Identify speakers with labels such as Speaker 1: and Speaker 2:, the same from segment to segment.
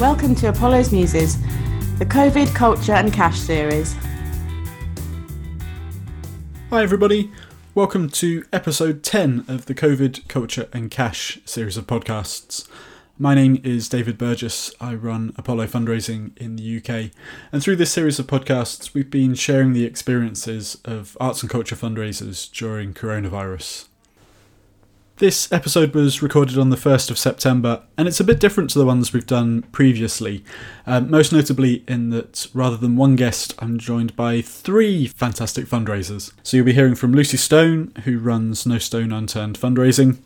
Speaker 1: Welcome to Apollo's Muses, the COVID Culture and Cash series.
Speaker 2: Hi, everybody. Welcome to episode 10 of the COVID Culture and Cash series of podcasts. My name is David Burgess. I run Apollo Fundraising in the UK. And through this series of podcasts, we've been sharing the experiences of arts and culture fundraisers during coronavirus. This episode was recorded on the 1st of September, and it's a bit different to the ones we've done previously. Um, most notably, in that rather than one guest, I'm joined by three fantastic fundraisers. So you'll be hearing from Lucy Stone, who runs No Stone Unturned Fundraising,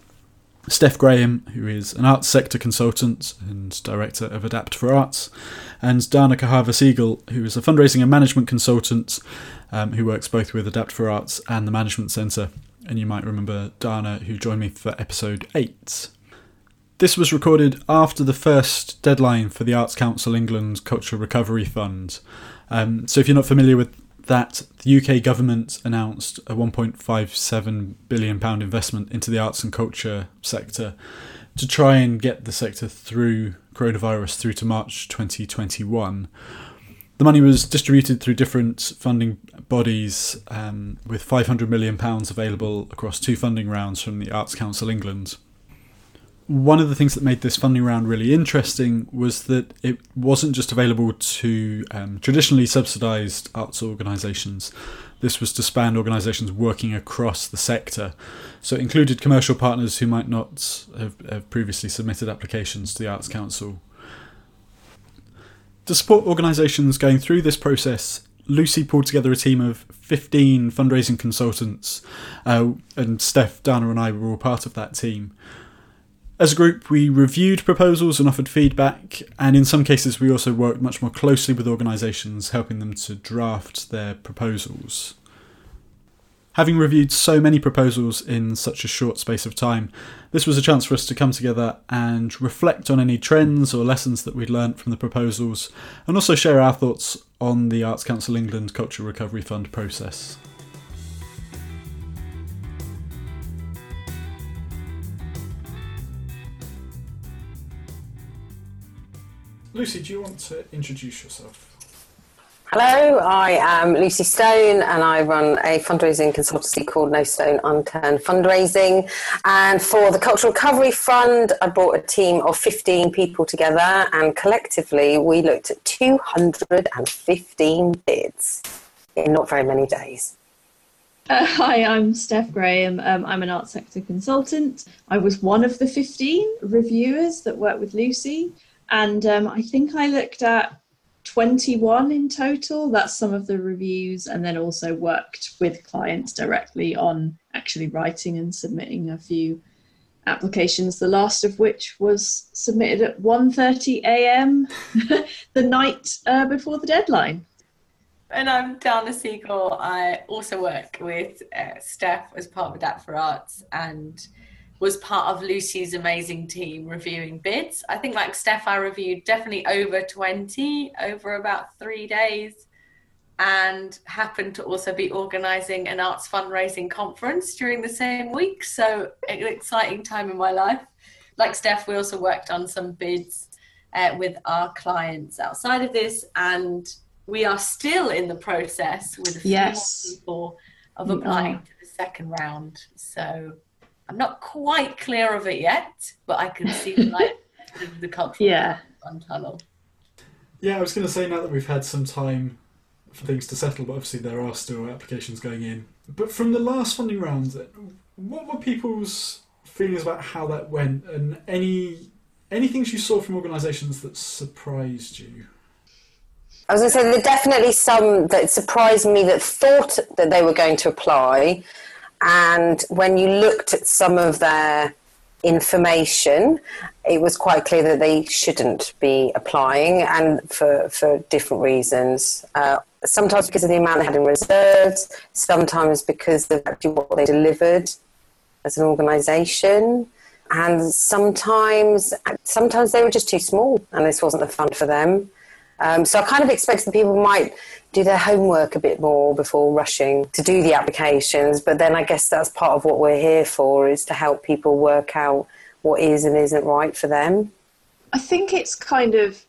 Speaker 2: Steph Graham, who is an arts sector consultant and director of Adapt for Arts, and Dana Kahava Siegel, who is a fundraising and management consultant um, who works both with Adapt for Arts and the Management Centre and you might remember Dana, who joined me for episode 8. This was recorded after the first deadline for the Arts Council England Cultural Recovery Fund. Um, so, if you're not familiar with that, the UK government announced a £1.57 billion investment into the arts and culture sector to try and get the sector through coronavirus through to March 2021. The money was distributed through different funding bodies, um, with £500 million available across two funding rounds from the Arts Council England. One of the things that made this funding round really interesting was that it wasn't just available to um, traditionally subsidised arts organisations. This was to span organisations working across the sector. So it included commercial partners who might not have, have previously submitted applications to the Arts Council to support organisations going through this process, Lucy pulled together a team of 15 fundraising consultants, uh, and Steph, Dana, and I were all part of that team. As a group, we reviewed proposals and offered feedback, and in some cases, we also worked much more closely with organisations, helping them to draft their proposals. Having reviewed so many proposals in such a short space of time, this was a chance for us to come together and reflect on any trends or lessons that we'd learnt from the proposals, and also share our thoughts on the Arts Council England Cultural Recovery Fund process. Lucy, do you want to introduce yourself?
Speaker 3: Hello, I am Lucy Stone and I run a fundraising consultancy called No Stone Unturned Fundraising. And for the Cultural Recovery Fund, I brought a team of 15 people together and collectively we looked at 215 bids in not very many days.
Speaker 4: Uh, hi, I'm Steph Graham. Um, I'm an art sector consultant. I was one of the 15 reviewers that worked with Lucy. And um, I think I looked at 21 in total. That's some of the reviews, and then also worked with clients directly on actually writing and submitting a few applications. The last of which was submitted at 1:30 a.m. the night uh, before the deadline.
Speaker 5: And I'm Dana Siegel. I also work with uh, Steph as part of Adapt for Arts and was part of Lucy's amazing team reviewing bids. I think, like Steph, I reviewed definitely over 20 over about three days and happened to also be organizing an arts fundraising conference during the same week. So, an exciting time in my life. Like Steph, we also worked on some bids uh, with our clients outside of this, and we are still in the process with a few
Speaker 4: yes.
Speaker 5: people of applying to the second round. So, I'm not quite clear of it yet, but I can see the light of the cultural
Speaker 4: yeah.
Speaker 5: tunnel.
Speaker 2: Yeah, I was going to say now that we've had some time for things to settle, but obviously there are still applications going in. But from the last funding round, what were people's feelings about how that went, and any any things you saw from organisations that surprised you?
Speaker 3: I was going to say there are definitely some that surprised me that thought that they were going to apply, and when you looked at some of their information, it was quite clear that they shouldn't be applying, and for, for different reasons. Uh, sometimes because of the amount they had in reserves, sometimes because of actually what they delivered as an organisation, and sometimes sometimes they were just too small, and this wasn't the fund for them. Um, so I kind of expected people might do their homework a bit more before rushing to do the applications. But then I guess that's part of what we're here for is to help people work out what is and isn't right for them.
Speaker 4: I think it's kind of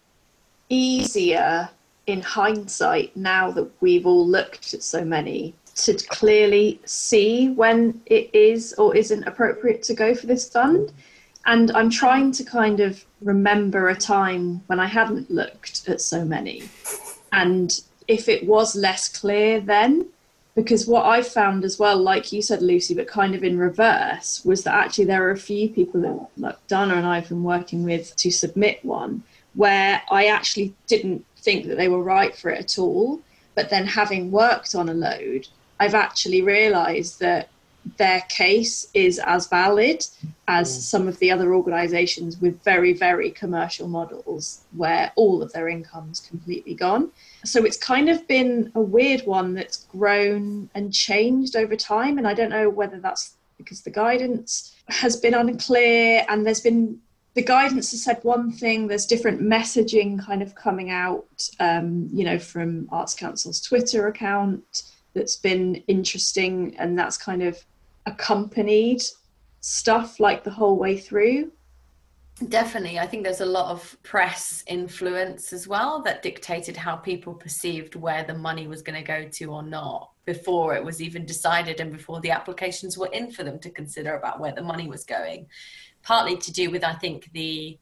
Speaker 4: easier in hindsight now that we've all looked at so many to clearly see when it is or isn't appropriate to go for this fund. And I'm trying to kind of remember a time when I hadn't looked at so many. And if it was less clear then, because what I found as well, like you said, Lucy, but kind of in reverse, was that actually there are a few people that, like Dana and I have been working with to submit one where I actually didn't think that they were right for it at all. But then having worked on a load, I've actually realised that their case is as valid as mm. some of the other organisations with very, very commercial models where all of their income's completely gone. So it's kind of been a weird one that's grown and changed over time. And I don't know whether that's because the guidance has been unclear and there's been the guidance has said one thing there's different messaging kind of coming out um, you know from arts council's twitter account that's been interesting and that's kind of accompanied stuff like the whole way through
Speaker 5: Definitely. I think there's a lot of press influence as well that dictated how people perceived where the money was going to go to or not before it was even decided and before the applications were in for them to consider about where the money was going. Partly to do with, I think, the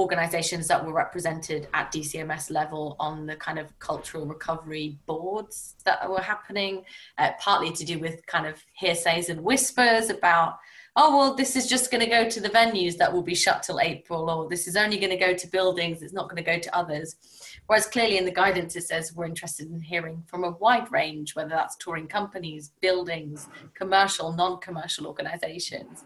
Speaker 5: organizations that were represented at DCMS level on the kind of cultural recovery boards that were happening, uh, partly to do with kind of hearsays and whispers about oh well this is just going to go to the venues that will be shut till april or this is only going to go to buildings it's not going to go to others. Whereas clearly in the guidance it says we're interested in hearing from a wide range whether that's touring companies buildings commercial non-commercial organizations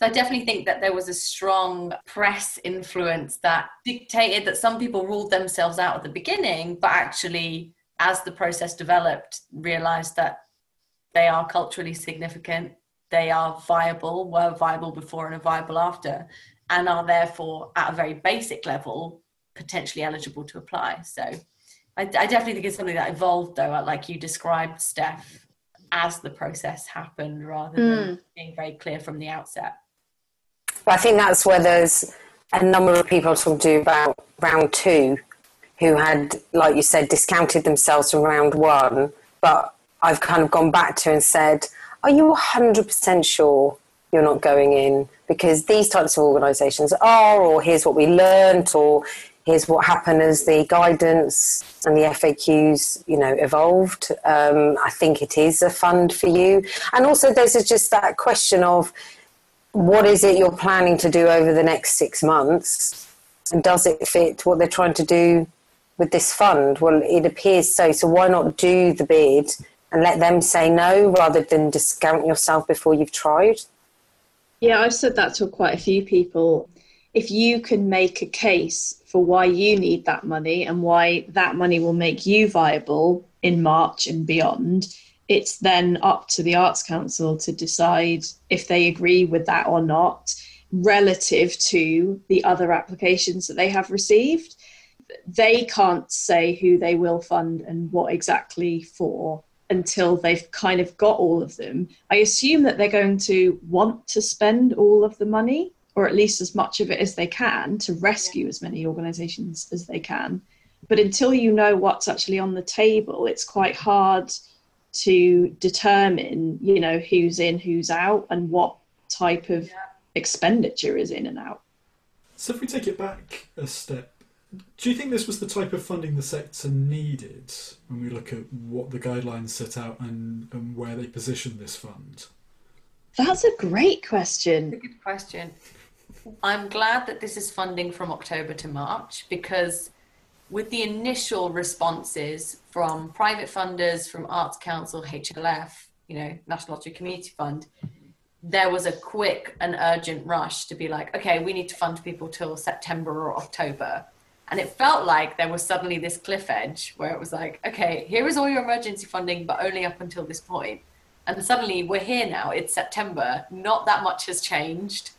Speaker 5: so I definitely think that there was a strong press influence that dictated that some people ruled themselves out at the beginning, but actually, as the process developed, realized that they are culturally significant, they are viable, were viable before and are viable after, and are therefore at a very basic level potentially eligible to apply. So I, I definitely think it's something that evolved though, like you described, Steph, as the process happened rather than mm. being very clear from the outset.
Speaker 3: But I think that's where there's a number of people talking to about round two who had, like you said, discounted themselves from round one. But I've kind of gone back to and said, are you 100% sure you're not going in? Because these types of organisations are, or here's what we learnt, or here's what happened as the guidance and the FAQs, you know, evolved. Um, I think it is a fund for you. And also there's just that question of what is it you're planning to do over the next six months? And does it fit what they're trying to do with this fund? Well, it appears so. So why not do the bid and let them say no rather than discount yourself before you've tried.
Speaker 4: Yeah, I've said that to quite a few people. If you can make a case for why you need that money and why that money will make you viable in March and beyond, it's then up to the Arts Council to decide if they agree with that or not relative to the other applications that they have received. They can't say who they will fund and what exactly for until they've kind of got all of them. I assume that they're going to want to spend all of the money, or at least as much of it as they can, to rescue as many organizations as they can. But until you know what's actually on the table, it's quite hard to determine, you know, who's in, who's out, and what type of expenditure is in and out.
Speaker 2: So if we take it back a step, do you think this was the type of funding the sector needed when we look at what the guidelines set out and, and where they position this fund?
Speaker 4: That's a great question.
Speaker 5: A good question. I'm glad that this is funding from October to March because with the initial responses from private funders, from Arts Council, HLF, you know, National Lottery Community Fund, there was a quick and urgent rush to be like, okay, we need to fund people till September or October. And it felt like there was suddenly this cliff edge where it was like, okay, here is all your emergency funding, but only up until this point. And suddenly we're here now. It's September. Not that much has changed.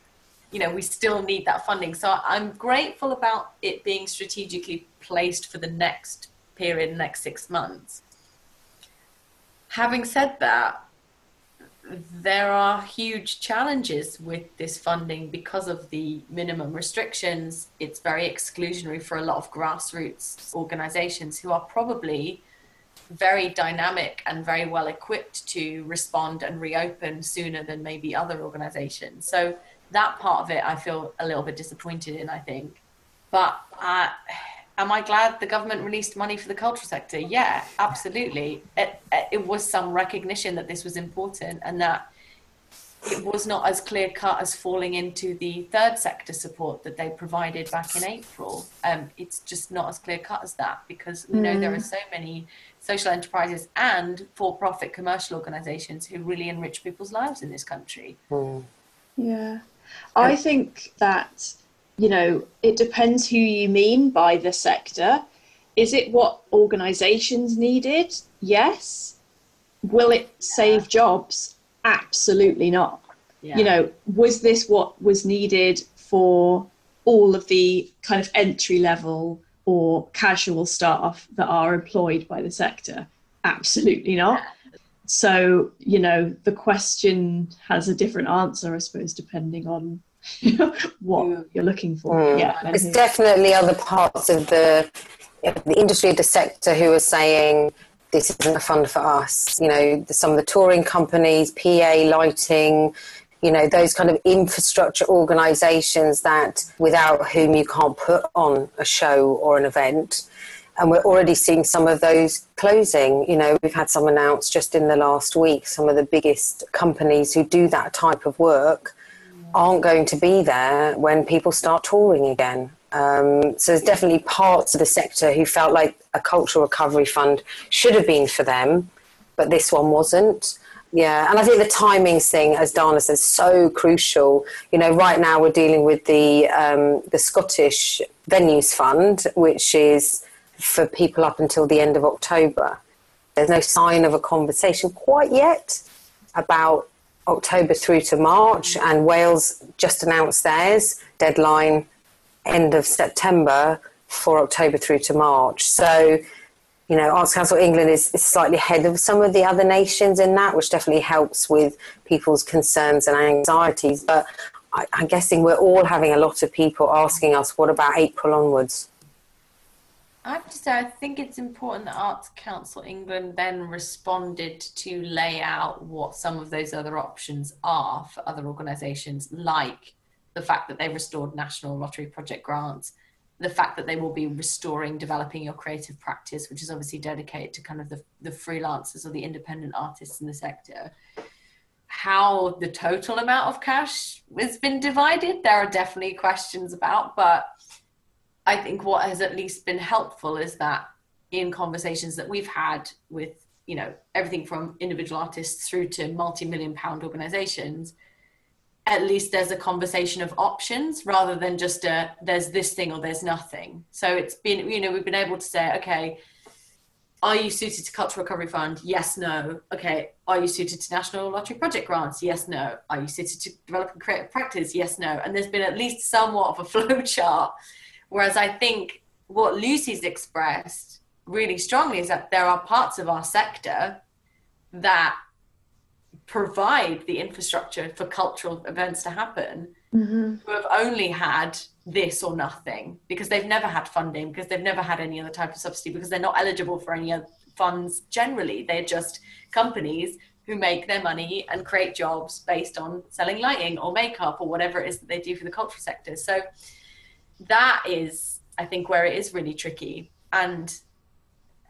Speaker 5: you know, we still need that funding. So I'm grateful about it being strategically placed for the next period, in the next six months. Having said that, there are huge challenges with this funding because of the minimum restrictions. It's very exclusionary for a lot of grassroots organizations who are probably very dynamic and very well equipped to respond and reopen sooner than maybe other organizations. So that part of it I feel a little bit disappointed in, I think. But uh, am I glad the government released money for the cultural sector? Yeah, absolutely. It, it was some recognition that this was important and that it was not as clear cut as falling into the third sector support that they provided back in April. Um, it's just not as clear cut as that because we know there are so many social enterprises and for profit commercial organizations who really enrich people's lives in this country.
Speaker 3: Mm.
Speaker 4: Yeah. I think that, you know, it depends who you mean by the sector. Is it what organizations needed? Yes. Will it save jobs? Absolutely not.
Speaker 5: Yeah.
Speaker 4: You know, was this what was needed for all of the kind of entry level or casual staff that are employed by the sector? Absolutely not. So, you know, the question has a different answer, I suppose, depending on what you're looking for.
Speaker 3: Mm.
Speaker 4: Yeah.
Speaker 3: There's definitely other parts of the the industry, the sector, who are saying this isn't a fund for us. You know, some of the touring companies, PA, lighting, you know, those kind of infrastructure organisations that without whom you can't put on a show or an event. And we're already seeing some of those closing. You know, we've had some announced just in the last week. Some of the biggest companies who do that type of work aren't going to be there when people start touring again. Um, so there's definitely parts of the sector who felt like a cultural recovery fund should have been for them, but this one wasn't. Yeah, and I think the timings thing, as Dana says, so crucial. You know, right now we're dealing with the um, the Scottish Venues Fund, which is for people up until the end of October. There's no sign of a conversation quite yet about October through to March, mm. and Wales just announced theirs deadline end of September for October through to March. So, you know, Arts Council England is, is slightly ahead of some of the other nations in that, which definitely helps with people's concerns and anxieties. But I, I'm guessing we're all having a lot of people asking us, what about April onwards?
Speaker 5: I have to say, I think it's important that Arts Council England then responded to lay out what some of those other options are for other organisations, like the fact that they restored National Lottery Project grants, the fact that they will be restoring developing your creative practice, which is obviously dedicated to kind of the, the freelancers or the independent artists in the sector. How the total amount of cash has been divided, there are definitely questions about, but I think what has at least been helpful is that in conversations that we've had with, you know, everything from individual artists through to multi-million pound organizations, at least there's a conversation of options rather than just a there's this thing or there's nothing. So it's been, you know, we've been able to say, okay, are you suited to Cultural Recovery Fund? Yes, no. Okay, are you suited to National Lottery Project grants? Yes, no. Are you suited to develop developing creative practice? Yes, no. And there's been at least somewhat of a flow chart Whereas I think what Lucy's expressed really strongly is that there are parts of our sector that provide the infrastructure for cultural events to happen
Speaker 4: Mm-hmm.
Speaker 5: who have only had this or nothing because they've never had funding because they've never had any other type of subsidy because they're not eligible for any other funds generally they're just companies who make their money and create jobs based on selling lighting or makeup or whatever it is that they do for the cultural sector so that is i think where it is really tricky. And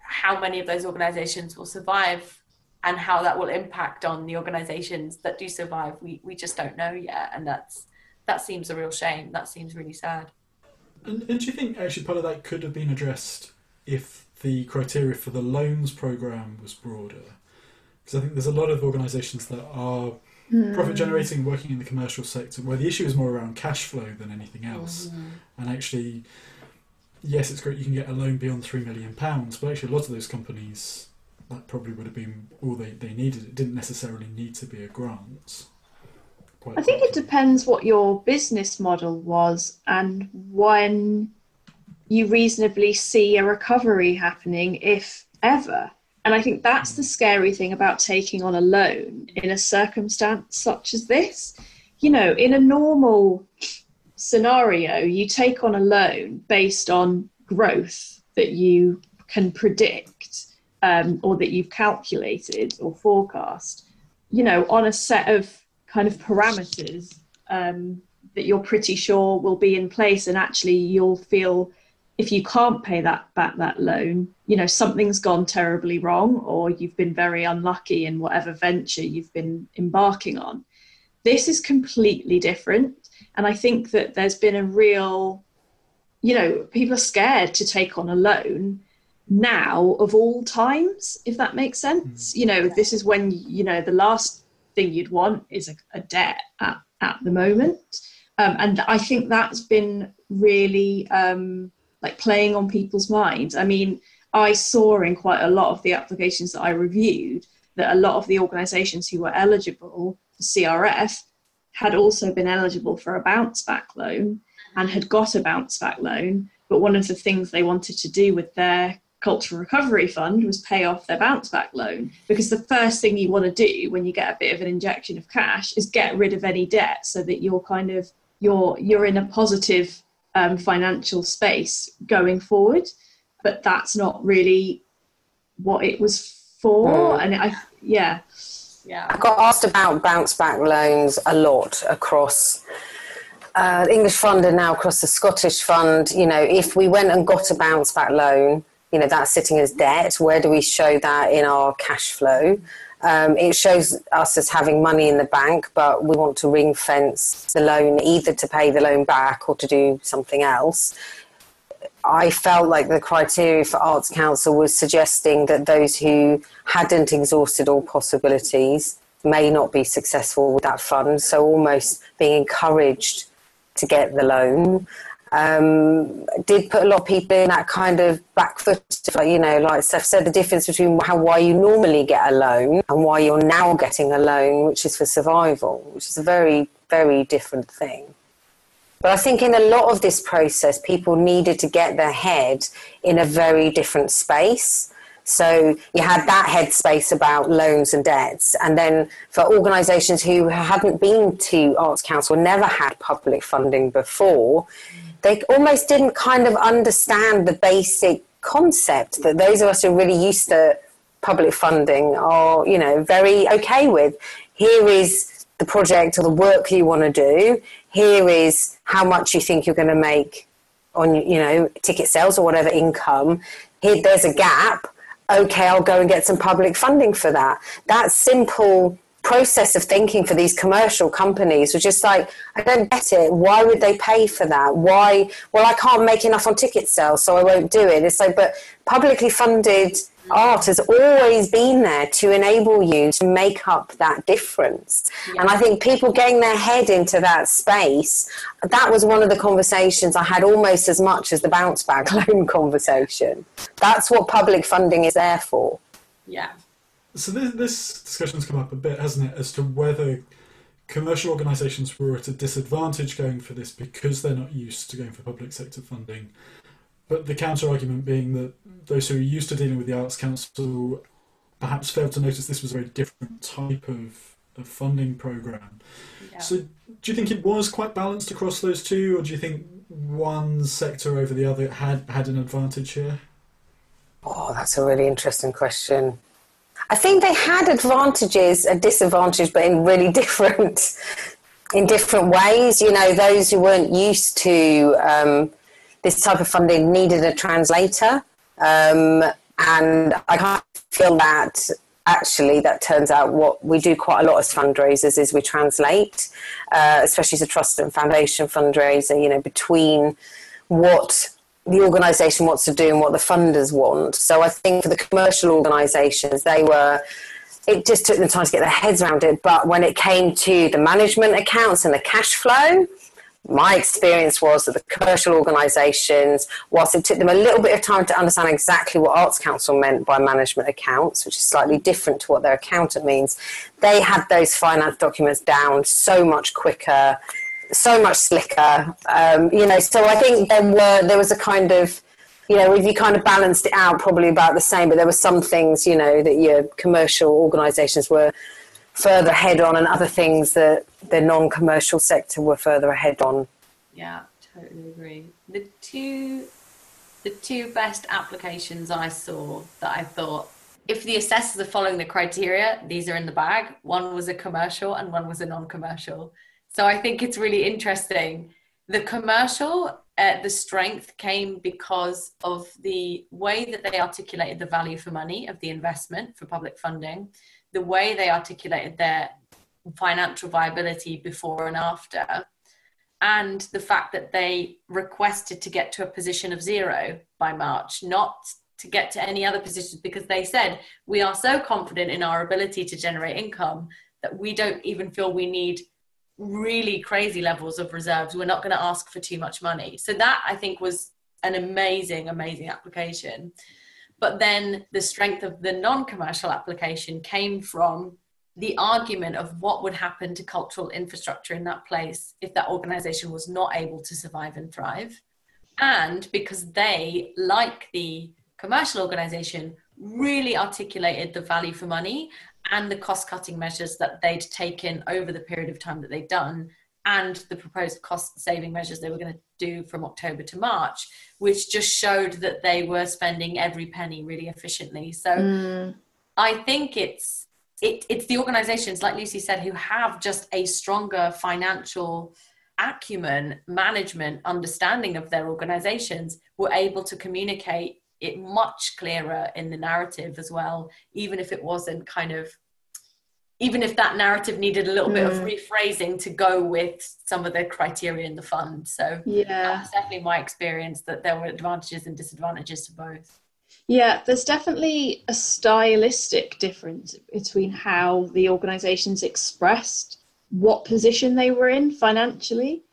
Speaker 5: how many of those organizations will survive and how that will impact on the organizations that do survive we, we just don't know yet. And that's that seems a real shame. That seems really sad.
Speaker 2: And, and do you think actually part of that could have been addressed if the criteria for the loans program was broader? Because I think there's a lot of organisations that are Hmm. profit generating, working in the commercial sector, where the issue is more around cash flow than anything else. Hmm. And actually, yes, it's great you can get a loan beyond three million pounds, but actually, a lot of those companies that probably would have been all they, they needed. It didn't necessarily need to be a grant. quite
Speaker 4: I think it depends what your business model was and when you reasonably see a recovery happening, if ever. And I think that's the scary thing about taking on a loan in a circumstance such as this. You know, in a normal scenario, you take on a loan based on growth that you can predict um, or that you've calculated or forecast, you know, on a set of kind of parameters um, that you're pretty sure will be in place. And actually, you'll feel if you can't pay that back that loan, you know, something's gone terribly wrong or you've been very unlucky in whatever venture you've been embarking on. This is completely different. And I think that there's been a real, you know, people are scared to take on a loan now of all times, if that makes sense. You know, this is when, you know, the last thing you'd want is a, a debt at, at the moment. Um, and I think that's been really um, like playing on people's minds. I mean, I saw in quite a lot of the applications that I reviewed that a lot of the organizations who were eligible for CRF had also been eligible for a bounce back loan and had got a bounce back loan. But one of the things they wanted to do with their cultural recovery fund was pay off their bounce back loan because the first thing you want to do when you get a bit of an injection of cash is get rid of any debt so that you're kind of you're you're in a positive um, financial space going forward but that's not really what it was for and i yeah
Speaker 5: Yeah.
Speaker 3: I got asked about bounce back loans a lot across uh, the English fund and now across the Scottish fund. You know, if we went and got a bounce back loan, you know, that's sitting as debt. Where do we show that in our cash flow? Um, it shows us as having money in the bank, but we want to ring fence the loan either to pay the loan back or to do something else. I felt like the criteria for Arts Council was suggesting that those who hadn't exhausted all possibilities may not be successful with that fund, so almost being encouraged to get the loan. Um, did put a lot of people in that kind of back foot, like, you know, like Steph said, the difference between how why you normally get a loan and why you're now getting a loan, which is for survival, which is a very, very different thing. But I think in a lot of this process, people needed to get their head in a very different space. So you had that headspace about loans and debts. And then for organisations who hadn't been to Arts Council, never had public funding before, they almost didn't kind of understand the basic concept that those of us who are really used to public funding are, you know, very okay with. Here is the project or the work you want to do. Here is how much you think you're going to make on, you know, ticket sales or whatever income. Here, there's a gap. Okay, I'll go and get some public funding for that. That simple process of thinking for these commercial companies was just like, I don't get it. Why would they pay for that? Why? Well, I can't make enough on ticket sales, so I won't do it. It's like, but publicly funded art has always been there to enable you to make up that difference. And I think people getting their head into that space, that was one of the conversations I had almost as much as the bounce back loan conversation. That's what public funding is there for.
Speaker 5: Yeah.
Speaker 2: So this, this discussion's come up a bit, hasn't it, as to whether commercial organisations were at a disadvantage going for this because they're not used to going for public sector funding. But the counter argument being that those who are used to dealing with the Arts Council perhaps failed to notice this was a very different type of, of funding programme.
Speaker 5: Yeah.
Speaker 2: So do you think it was quite balanced across those two, or do you think one sector over the other had, had an advantage here?
Speaker 3: Oh, that's a really interesting question. I think they had advantages and disadvantages, but in really different, in different ways. You know, those who weren't used to um, this type of funding needed a translator, um, and I of feel that actually that turns out what we do quite a lot as fundraisers is we translate, uh, especially as a trust and foundation fundraiser. You know, between what the organisation wants to do and what the funders want. So I think for the commercial organisations, they were. It just took them time to get their heads around it. But when it came to the management accounts and the cash flow, my experience was that the commercial organisations, whilst it took them a little bit of time to understand exactly what Arts Council meant by management accounts, which is slightly different to what their accountant means, they had those finance documents down so much quicker, so much slicker. Um, you know, so I think there were there was a kind of you know, if you kind of balanced it out, probably about the same. But there were some things, you know, that your commercial organisations were further ahead on, and other things that the non-commercial sector were further ahead on.
Speaker 5: Yeah, totally agree. The two, the two best applications I saw that I thought, if the assessors are following the criteria, these are in the bag. One was a commercial, and one was a non-commercial. So I think it's really interesting. The commercial uh, the strength came because of the way that they articulated the value for money of the investment for public funding, the way they articulated their financial viability before and after, and the fact that they requested to get to a position of zero by March, not to get to any other positions because they said we are so confident in our ability to generate income that we don't even feel we need really crazy levels of reserves. We're not going to ask for too much money. So that I think was an amazing, amazing application. But then the strength of the non commercial application came from the argument of what would happen to cultural infrastructure in that place if that organization was not able to survive and thrive. And because they, like the commercial organization, really articulated the value for money and the cost cutting measures that they'd taken over the period of time that they'd done and the proposed cost saving measures they were going to do from October to March, which just showed that they were spending every penny really efficiently. So mm. I think it's it, it's the organizations, like Lucy said, who have just a stronger financial acumen, management, understanding of their organizations, were able to communicate it much clearer in the narrative as well, even if it wasn't kind of even if that narrative needed a little mm. bit of mm. rephrasing to go with some of the criteria in the fund. So
Speaker 4: yeah,
Speaker 5: that's definitely my experience that there were advantages and disadvantages to both.
Speaker 4: Yeah, there's definitely a stylistic difference between how the organisations expressed what position they were in financially.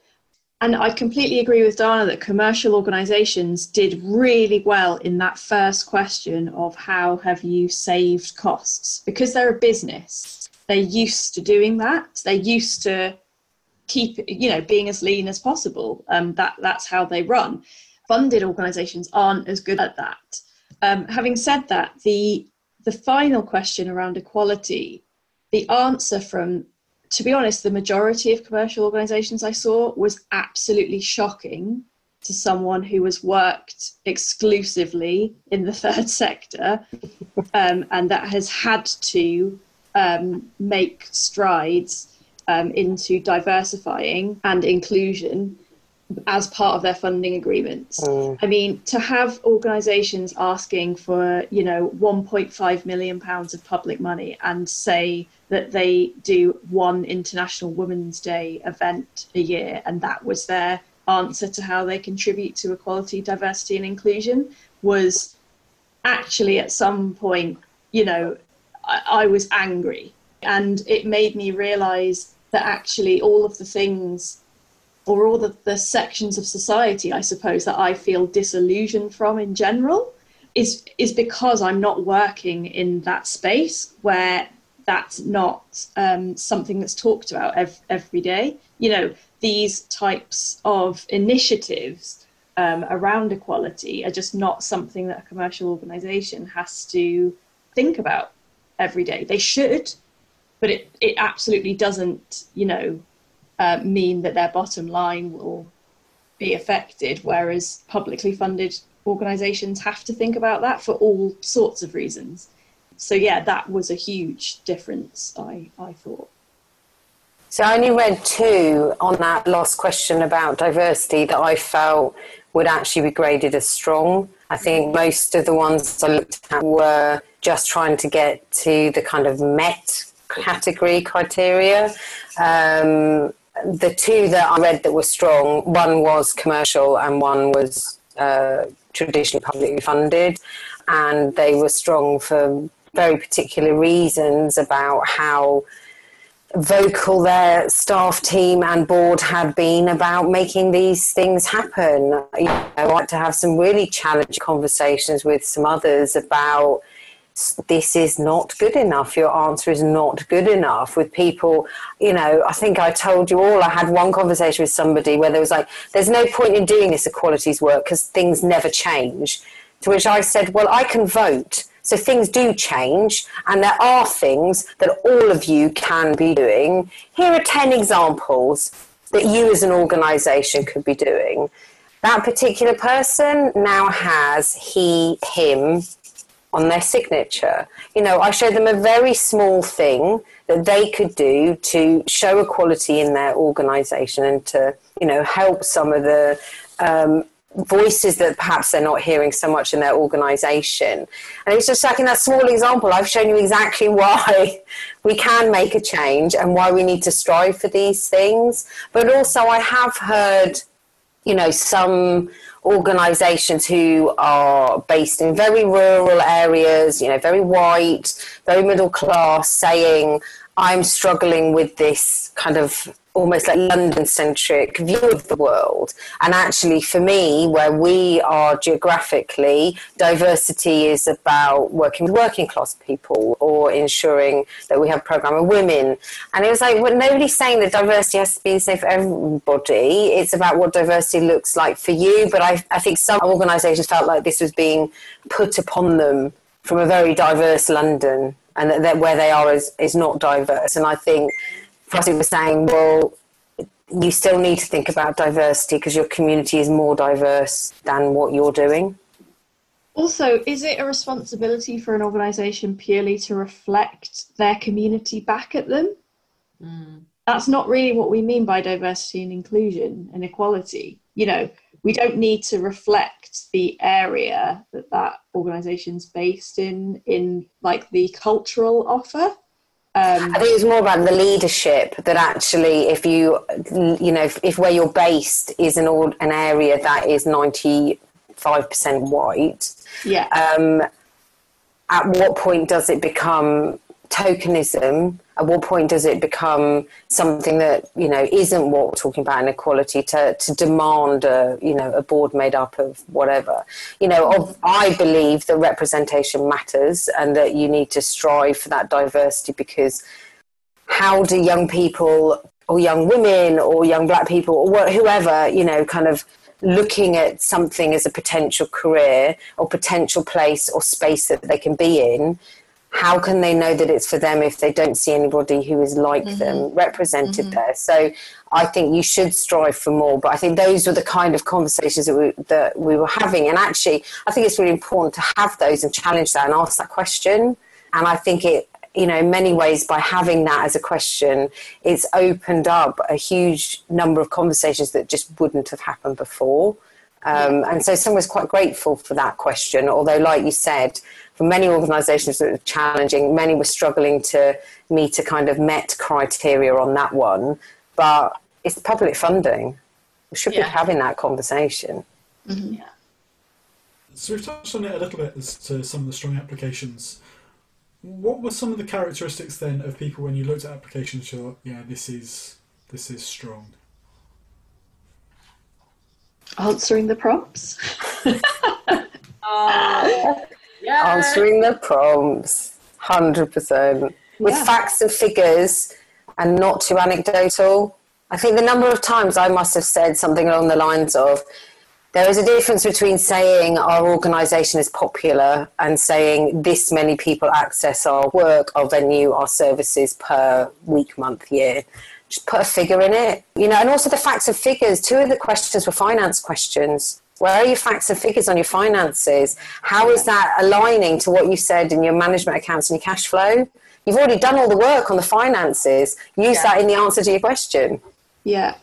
Speaker 4: And I completely agree with Dana that commercial organisations did really well in that first question of how have you saved costs? Because they're a business, they're used to doing that. They're used to keep, you know, being as lean as possible. Um, that that's how they run. Funded organisations aren't as good at that. Um, having said that, the the final question around equality, the answer from to be honest, the majority of commercial organisations I saw was absolutely shocking to someone who has worked exclusively in the third sector um, and that has had to um, make strides um, into diversifying and inclusion as part of their funding agreements. Mm. I mean, to have organisations asking for, you know, 1.5 million pounds of public money and say that they do one International Women's Day event a year, and that was their answer to how they contribute to equality, diversity, and inclusion was actually at some point, you know, I, I was angry. And it made me realize that actually all of the things or all the, the sections of society, I suppose, that I feel disillusioned from in general is is because I'm not working in that space where that's not um, something that's talked about ev- every day. You know, these types of initiatives um, around equality are just not something that a commercial organisation has to think about every day. They should, but it, it absolutely doesn't, you know, uh, mean that their bottom line will be affected, whereas publicly funded organisations have to think about that for all sorts of reasons so yeah, that was a huge difference. I I thought.
Speaker 3: So I only read two on that last question about diversity that I felt would actually be graded as strong. I think most of the ones I looked at were just trying to get to the kind of met category criteria. Um, the two that I read that were strong, one was commercial and one was uh, traditionally publicly funded, and they were strong for very particular reasons about how vocal their staff team and board had been about making these things happen. You know, I like to have some really challenging conversations with some others about this is not good enough. Your answer is not good enough. With people, you know, I think I told you all, I had one conversation with somebody where there was like, there's no point in doing this equalities work because things never change. To which I said, well, I can vote. So things do change, and there are things that all of you can be doing. Here are 10 examples that you as an organisation could be doing. That particular person now has he, him on their signature. You know, I showed them a very small thing that they could do to show equality in their organisation and to, you know, help some of the um, voices that perhaps they're not hearing so much in their organization. And it's just like in that small example, I've shown you exactly why we can make a change and why we need to strive for these things. But also, I have heard, you know, some organizations who are based in very rural areas, you know, very white, very middle class, saying, I'm struggling with this kind of almost like London centric view of the world. And actually, for me, where we are geographically, diversity is about working with working class people or ensuring that we have a program of women. And it was like, well, nobody's saying that diversity has to be the same for everybody. It's about what diversity looks like for you. But I, I think some organisations felt like this was being put upon them from a very diverse London and that, that where they are is, is not diverse. And I think Frosty was saying, well, you still need to think about diversity because your community is more diverse than what you're doing.
Speaker 4: Also, is it a responsibility for an organisation purely to reflect their community back at them? Mm. That's not really what we mean by diversity and inclusion and equality. You know, we don't need to reflect the area that that organisation's based in, in like the cultural offer.
Speaker 3: Um, I think it's more about the leadership that actually, if you, you know, if, if where you're based is an an area that is ninety five percent white,
Speaker 4: yeah.
Speaker 3: Um, at what point does it become tokenism? At what point does it become something that you know isn't what we're talking about inequality to to demand a you know a board made up of whatever? You know, of, I believe that representation matters and that you need to strive for that diversity because how do young people or young women or young black people or whoever you know kind of looking at something as a potential career or potential place or space that they can be in how can they know that it's for them if they don't see anybody who is like mm-hmm. them represented mm-hmm. there? So I think you should strive for more. But I think those were the kind of conversations that we, that we were having. And actually, I think it's really important to have those and challenge that and ask that question. And I think it, you know, in many ways, by having that as a question, it's opened up a huge number of conversations that just wouldn't have happened before. Um, and so someone was quite grateful for that question, although, like you said, for many organisations that were challenging, many were struggling to meet a kind of met criteria on that one. But it's public funding. We should yeah. be having that conversation.
Speaker 4: Mm-hmm. Yeah.
Speaker 2: So we've touched on it a little bit as to some of the strong applications. What were some of the characteristics then of people when you looked at applications? You thought, yeah, this is this is strong.
Speaker 4: Answering the prompts.
Speaker 3: yeah. answering the prompts, hundred percent with yeah. facts and figures, and not too anecdotal. I think the number of times I must have said something along the lines of, there is a difference between saying our organisation is popular and saying this many people access our work, our venue, our services per week, month, year. Just put a figure in it, you know, and also the facts and figures. Two of the questions were finance questions. Where are your facts and figures on your finances? How is that aligning to what you said in your management accounts and your cash flow? You've already done all the work on the finances. Use yeah. that in the answer to your question.
Speaker 4: Yeah.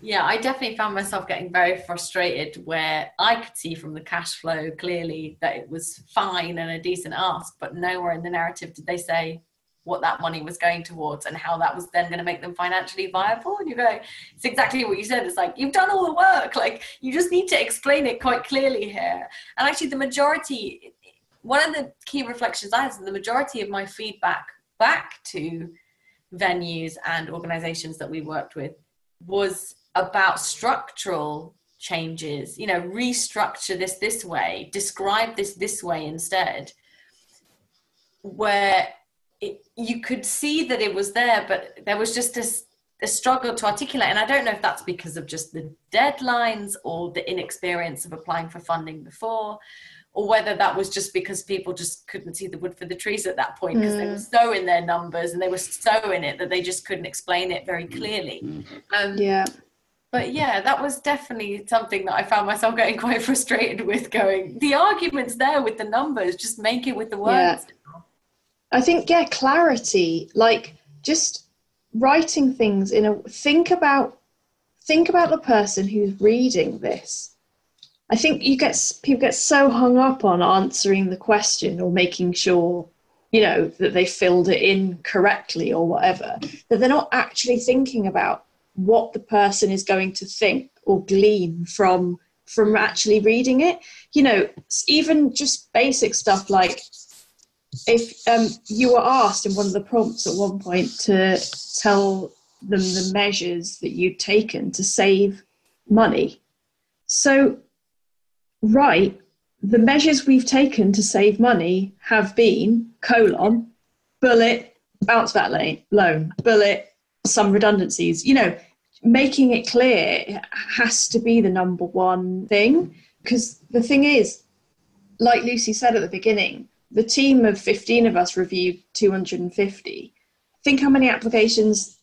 Speaker 5: Yeah, I definitely found myself getting very frustrated where I could see from the cash flow clearly that it was fine and a decent ask, but nowhere in the narrative did they say, what that money was going towards and how that was then going to make them financially viable. And you go, it's exactly what you said. It's like, you've done all the work. Like, you just need to explain it quite clearly here. And actually, the majority, one of the key reflections I had is the majority of my feedback back to venues and organizations that we worked with was about structural changes you know restructure this this way describe this this way instead where it, you could see that it was there but there was just this a struggle to articulate and i don't know if that's because of just the deadlines or the inexperience of applying for funding before or whether that was just because people just couldn't see the wood for the trees at that point because mm. they were mm. so in their numbers and they were so in it that they just couldn't explain it very clearly
Speaker 4: um, yeah
Speaker 5: but yeah, that was definitely something that I found myself getting quite frustrated with. Going, the argument's there with the numbers, just make it with the words. Yeah.
Speaker 4: I think yeah, clarity, like just writing things in a think about think about the person who's reading this. I think you get people get so hung up on answering the question or making sure you know that they filled it in correctly or whatever that they're not actually thinking about what the person is going to think or glean from from actually reading it you know even just basic stuff like if um, you were asked in one of the prompts at one point to tell them the measures that you'd taken to save money. So right the measures we've taken to save money have been colon bullet bounce back loan bullet some redundancies. You know making it clear has to be the number one thing because the thing is like lucy said at the beginning the team of 15 of us reviewed 250 think how many applications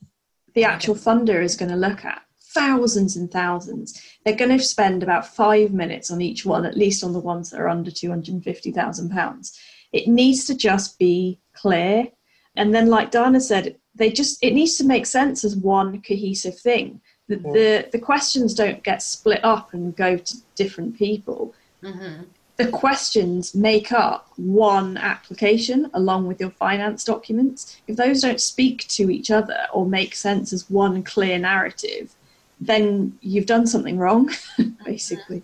Speaker 4: the actual funder is going to look at. Thousands and thousands. They're going to spend about five minutes on each one at least on the ones that are under 250000 pounds. It needs to just be clear. And then like dana said they just it needs to make sense as one cohesive thing. The the, the questions don't get split up and go to different people. Mm-hmm. The questions make up one application along with your finance documents. If those don't speak to each other or make sense as one clear narrative, then you've done something wrong, basically.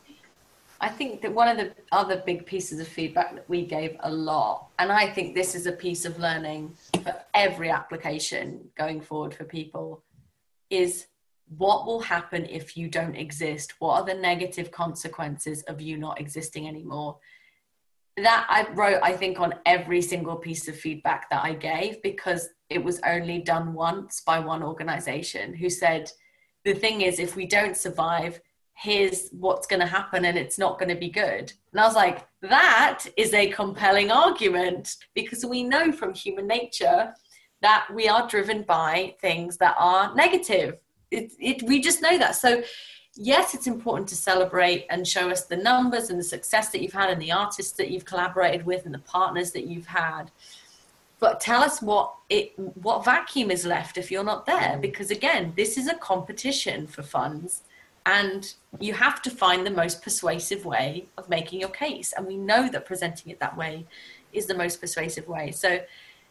Speaker 5: I think that one of the other big pieces of feedback that we gave a lot, and I think this is a piece of learning for every application going forward for people, is what will happen if you don't exist? What are the negative consequences of you not existing anymore? That I wrote, I think, on every single piece of feedback that I gave because it was only done once by one organization who said, the thing is, if we don't survive, here's what's going to happen and it's not going to be good. And I was like, that is a compelling argument because we know from human nature that we are driven by things that are negative. It, it, we just know that. So, yes, it's important to celebrate and show us the numbers and the success that you've had and the artists that you've collaborated with and the partners that you've had. But tell us what it what vacuum is left if you're not there because again this is a competition for funds and you have to find the most persuasive way of making your case and we know that presenting it that way is the most persuasive way so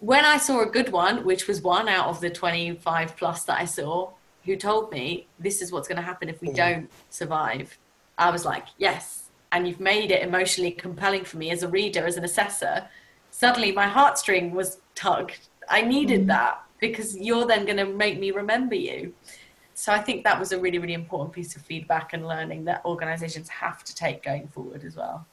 Speaker 5: when i saw a good one which was one out of the 25 plus that i saw who told me this is what's going to happen if we mm. don't survive i was like yes and you've made it emotionally compelling for me as a reader as an assessor suddenly my heartstring was tugged i needed mm. that because you're then going to make me remember you so I think that was a really, really important piece of feedback and learning that organisations have to take going forward as well.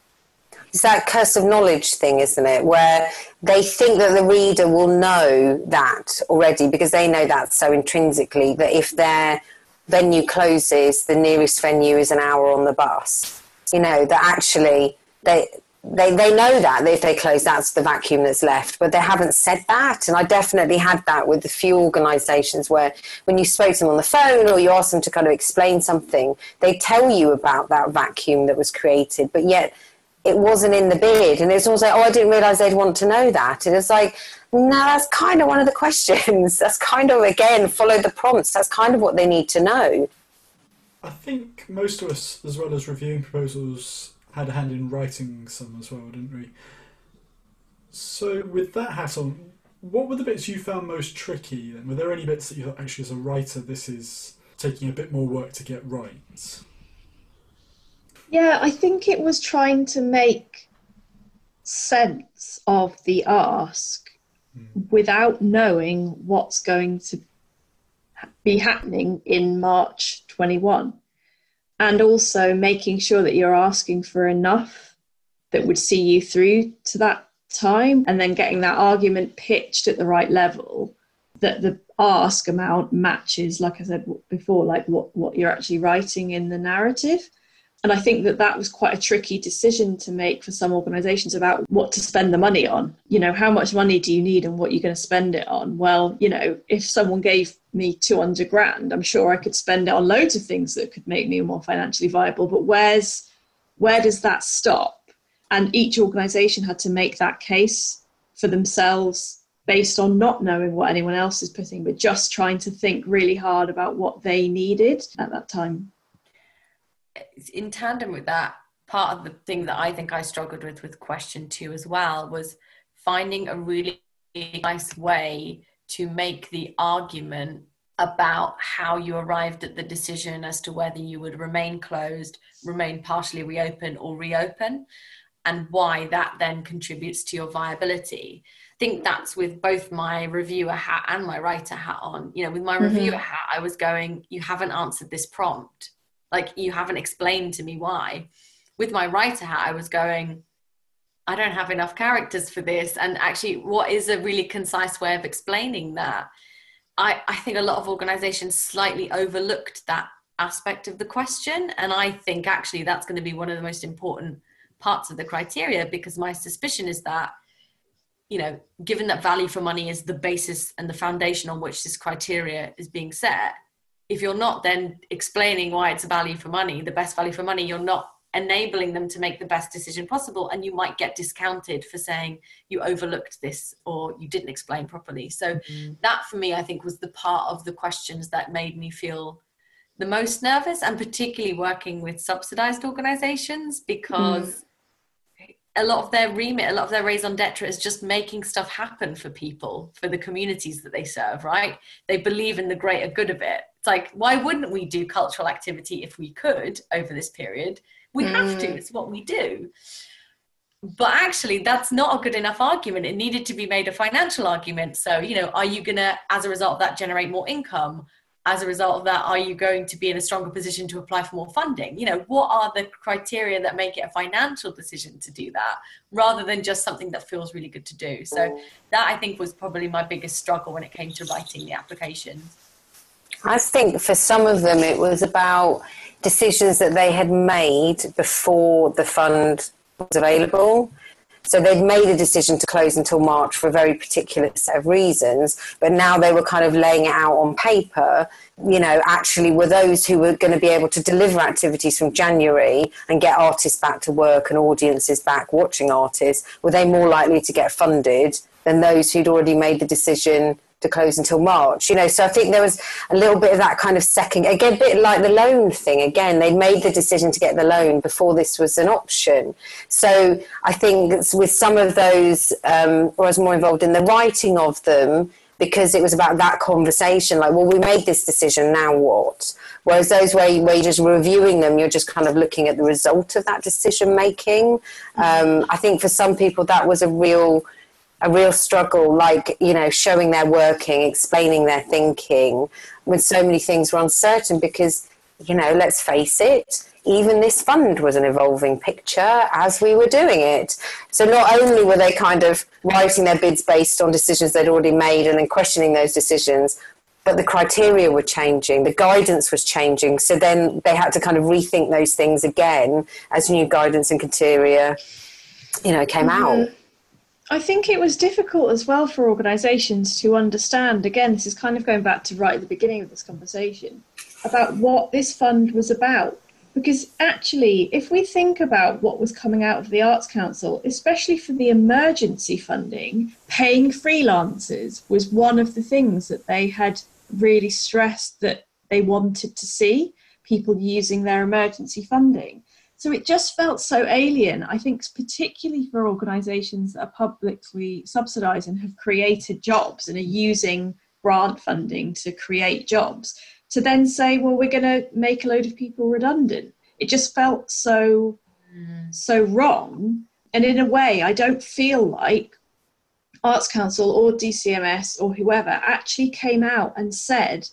Speaker 3: It's that curse of knowledge thing, isn't it? Where they think that the reader will know that already because they know that so intrinsically that if their venue closes, the nearest venue is an hour on the bus. You know, that actually they they, they know that if they close, that's the vacuum that's left, but they haven't said that. And I definitely had that with a few organisations where when you spoke to them on the phone or you asked them to kind of explain something, they tell you about that vacuum that was created, but yet it wasn't in the bid. And it's like, oh, I didn't realise they'd want to know that. And it's like, no, that's kind of one of the questions. That's kind of, again, follow the prompts. That's kind of what they need to know.
Speaker 2: I think most of us, as well as reviewing proposals, had a hand in writing some as well, didn't we? So, with that hat on, what were the bits you found most tricky? Then, were there any bits that you thought, actually, as a writer, this is taking a bit more work to get right?
Speaker 4: Yeah, I think it was trying to make sense of the ask mm. without knowing what's going to be happening in March 21. And also making sure that you're asking for enough that would see you through to that time and then getting that argument pitched at the right level that the ask amount matches like i said before like what what you're actually writing in the narrative and I think that that was quite a tricky decision to make for some organizations about what to spend the money on. You know, how much money do you need and what you're going to spend it on? Well, you know, if someone gave me 200 grand, I'm sure I could spend it on loads of things that could make me more financially viable. But where's, where does that stop? And each organization had to make that case for themselves based on not knowing what anyone else is putting, but just trying to think really hard about what they needed at that time
Speaker 5: in tandem with that, part of the thing that I think I struggled with with question two as well was finding a really nice way to make the argument about how you arrived at the decision as to whether you would remain closed, remain partially reopen, or reopen, and why that then contributes to your viability. I think that's with both my reviewer hat and my writer hat on. You know, with my mm-hmm. reviewer hat, I was going, You haven't answered this prompt like you haven't explained to me why. With my writer hat i was going i don't have enough characters for this. And actually what is a really concise way of explaining that? I i think a lot of organizations slightly overlooked that aspect of the question. And i think actually that's going to be one of the most important parts of the criteria because my suspicion is that you know given that value for money is the basis and the foundation on which this criteria is being set if you're not then explaining why it's a value for money, the best value for money, you're not enabling them to make the best decision possible and you might get discounted for saying you overlooked this or you didn't explain properly so mm-hmm. that for me i think was the part of the questions that made me feel the most nervous and particularly working with subsidized organizations because mm a lot of their remit, a lot of their raison d'etre is just making stuff happen for people, for the communities that they serve, right? They believe in the greater good of it. Like, why wouldn't we do cultural activity if we could over this period? We mm. have to, mm. it's what we do. But actually, that's not a good enough argument. It needed to be made a financial argument. So, you know, are you going to, as a result of that, generate more income? as a result of that are you going to be in a stronger position to apply for more funding you know what are the criteria that make it a financial decision to do that rather than just something that feels really good to do so that i think was probably my biggest struggle when it came to writing the application
Speaker 3: i think for some of them it was about decisions that they had made before the fund was available so they'd made a decision to close until March for a very particular set of reasons, but now they were kind of laying it out on paper. You know, actually, were those who were going to be able to deliver activities from January and get artists back to work and audiences back watching artists, were they more likely to get funded than those who'd already made the decision to close until March. You know, so I think there was a little bit of that kind of second, again, a bit like the loan thing. Again, they made the decision to get the loan before this was an option. So I think with some of those, um, I was more involved in the writing of them because it was about that conversation. Like, well, we made this decision, now what? Whereas those where, you, where you're just reviewing them, you're just kind of looking at the result of that decision making. Um, I think for some people that was a real a real struggle, like, you know, showing their working, explaining their thinking, when so many things were uncertain because, you know, let's face it, even this fund was an evolving picture as we were doing it. So not only were they kind of writing their bids based on decisions they'd already made and then questioning those decisions, but the criteria were changing, the guidance was changing. So then they had to kind of rethink those things again as new guidance and criteria, you know, came mm-hmm. out.
Speaker 4: I think it was difficult as well for organisations to understand. Again, this is kind of going back to right at the beginning of this conversation about what this fund was about. Because actually, if we think about what was coming out of the Arts Council, especially for the emergency funding, paying freelancers was one of the things that they had really stressed that they wanted to see people using their emergency funding. So it just felt so alien, I think, particularly for organisations that are publicly subsidised and have created jobs and are using grant funding to create jobs, to then say, well, we're going to make a load of people redundant. It just felt so, mm. so wrong. And in a way, I don't feel like Arts Council or DCMS or whoever actually came out and said,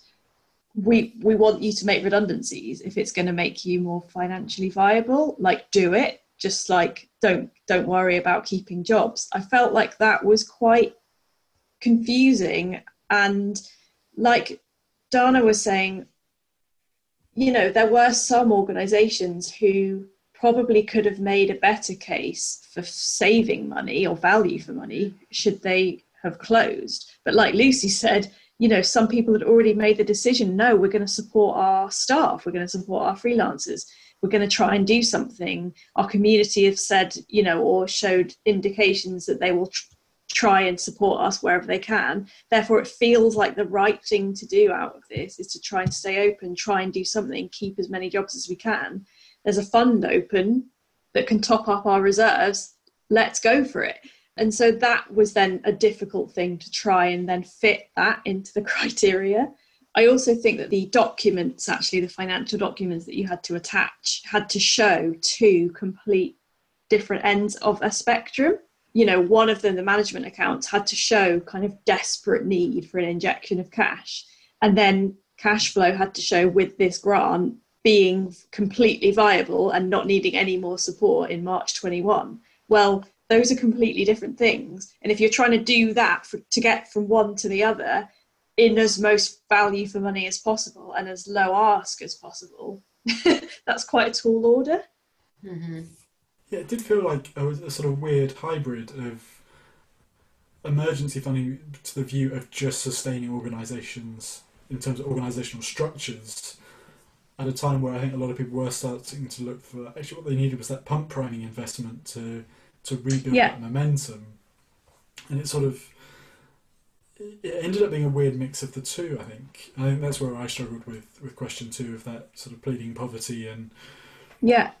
Speaker 4: we we want you to make redundancies if it's going to make you more financially viable. Like do it. Just like don't don't worry about keeping jobs. I felt like that was quite confusing and like dana was saying you know there were some organizations who probably could have made a better case for saving money or value for money should they have closed. But like lucy said you know some people had already made the decision no we're going to support our staff we're going to support our freelancers. We're going to try and do something. Our community have said you know or showed indications that they will tr- try and support us wherever they can. Therefore it feels like the right thing to do out of this is to try and stay open try and do something keep as many jobs as we can. There's a fund open that can top up our reserves. Let's go for it and so that was then a difficult thing to try and then fit that into the criteria. I also think that the documents, actually, the financial documents that you had to attach, had to show two complete different ends of a spectrum. You know, one of them, the management accounts, had to show kind of desperate need for an injection of cash. And then cash flow had to show with this grant being completely viable and not needing any more support in March 21. Well, those are completely different things and if you're trying to do that for, to get from one to the other in as most value for money as possible and as low ask as possible that's quite a tall order
Speaker 2: mm-hmm. yeah it did feel like a, a sort of weird hybrid of emergency funding to the view of just sustaining organisations in terms of organisational structures at a time where I think a lot of people were starting to look for actually what they needed was that pump priming investment to to rebuild yeah. that momentum. And it sort of it ended up being a weird mix of the two. I think. I think that's where I struggled with with question two of that sort of pleading poverty and
Speaker 4: yeah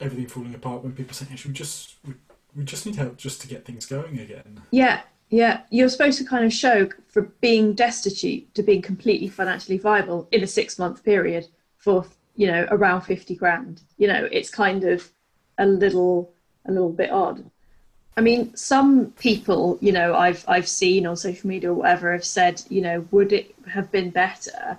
Speaker 2: everything falling apart when people say actually we just we, we just need help just to get things going again.
Speaker 4: Yeah, yeah. You're supposed to kind of show for being destitute to being completely financially viable in a six month period for you know around fifty grand. You know, it's kind of a little a little bit odd. I mean, some people, you know, I've I've seen on social media or whatever have said, you know, would it have been better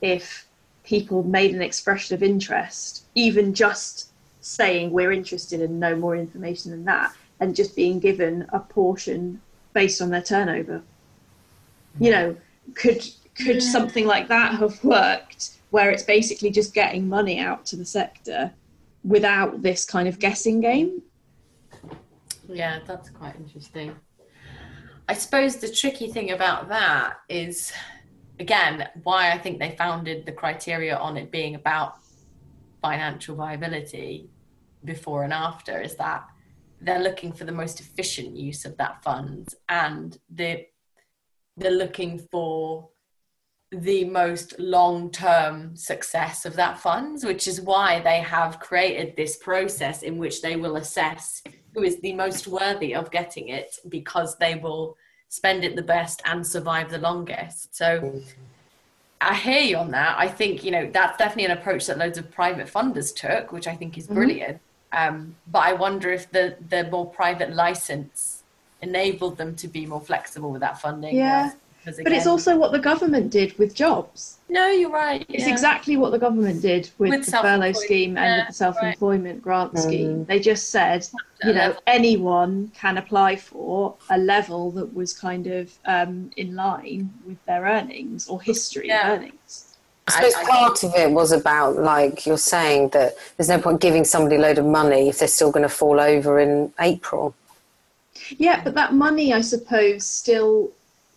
Speaker 4: if people made an expression of interest, even just saying we're interested in no more information than that, and just being given a portion based on their turnover. Mm-hmm. You know, could could something like that have worked where it's basically just getting money out to the sector without this kind of guessing game?
Speaker 5: Yeah, that's quite interesting. I suppose the tricky thing about that is, again, why I think they founded the criteria on it being about financial viability before and after is that they're looking for the most efficient use of that fund and they're, they're looking for the most long-term success of that funds which is why they have created this process in which they will assess who is the most worthy of getting it because they will spend it the best and survive the longest. So I hear you on that. I think, you know, that's definitely an approach that loads of private funders took, which I think is mm-hmm. brilliant. Mm-hmm. Um, but I wonder if the, the more private license enabled them to be more flexible with that funding.
Speaker 4: Yeah. Again, but it's also what the government did with jobs.
Speaker 5: No, you're right.
Speaker 4: It's yeah. exactly what the government did with, with the furlough scheme yeah, and with the self-employment right. grant mm. scheme. They just said, you know, anyone can apply for a level that was kind of um, in line with their earnings or history yeah. of earnings.
Speaker 3: I suppose part of it was about, like you're saying, that there's no point giving somebody a load of money if they're still going to fall over in April.
Speaker 4: Yeah, but that money, I suppose, still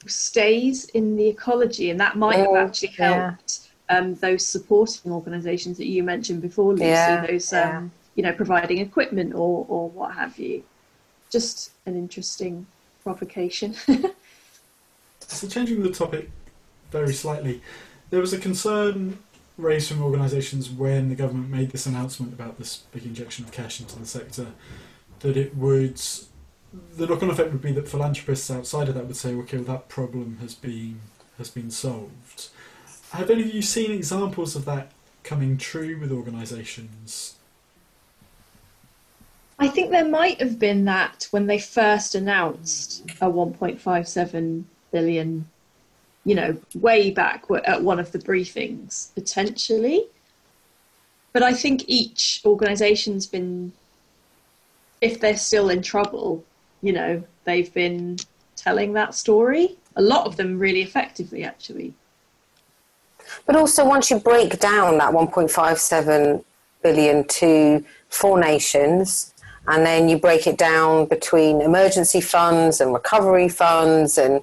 Speaker 4: stays in the ecology, and that might have actually helped yeah. um, those supporting organisations that you mentioned before, Lucy. Yeah, those, yeah. Um, you know, providing equipment or or what have you. Just an interesting provocation.
Speaker 2: so, changing the topic very slightly, there was a concern raised from organisations when the government made this announcement about this big injection of cash into the sector that it would the knock-on effect would be that philanthropists outside of that would say, okay, well, that problem has been has been solved. Have any of you seen examples of that coming true with organisations?
Speaker 4: I think there might have been that when they first announced a 1.57 billion, you know, way back at one of the briefings, potentially. But I think each organisation's been, if they're still in trouble, you know, they've been telling that story. A lot of them really effectively, actually.
Speaker 3: But also, once you break down that 1.57 billion to four nations, and then you break it down between emergency funds and recovery funds, and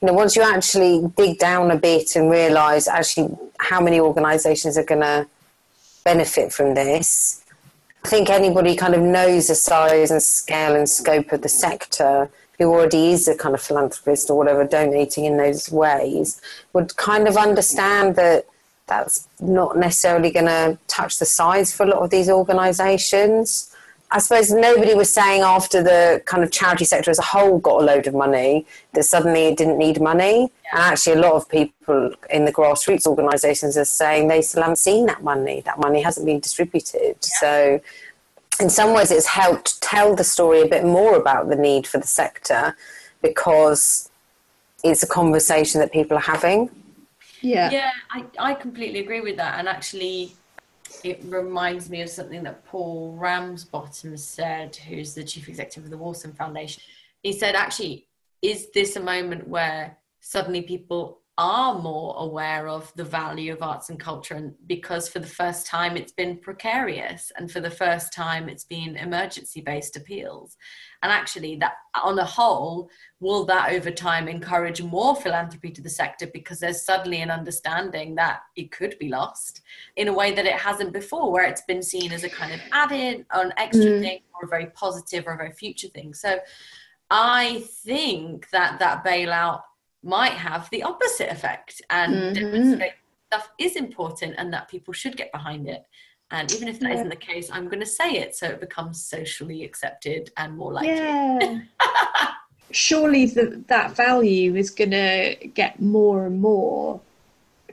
Speaker 3: you know, once you actually dig down a bit and realise actually how many organisations are going to benefit from this, I think anybody kind of knows the size and scale and scope of the sector who already is a kind of philanthropist or whatever donating in those ways would kind of understand that that's not necessarily going to touch the size for a lot of these organisations. I suppose nobody was saying after the kind of charity sector as a whole got a load of money that suddenly it didn't need money. Yeah. And actually, a lot of people in the grassroots organisations are saying they still haven't seen that money. That money hasn't been distributed. Yeah. So in some ways, it's helped tell the story a bit more about the need for the sector because it's a conversation that people are having.
Speaker 4: Yeah,
Speaker 5: yeah, I, I completely agree with that. And actually, it reminds me of something that Paul Ramsbottom said, who's the chief executive of the Wolfson Foundation. He said, actually, is this a moment where suddenly people are more aware of the value of arts and culture and because for the first time it's been precarious and for the first time it's been emergency based appeals and actually that on a whole will that over time encourage more philanthropy to the sector because there's suddenly an understanding that it could be lost in a way that it hasn't before where it's been seen as a kind of added or an extra mm. thing or a very positive or a very future thing so i think that that bailout might have the opposite effect and mm-hmm. demonstrate stuff is important and that people should get behind it. And even if that yeah. not the case, I'm going to say it so it becomes socially accepted and more likely.
Speaker 4: Yeah. Surely the, that value is going to get more and more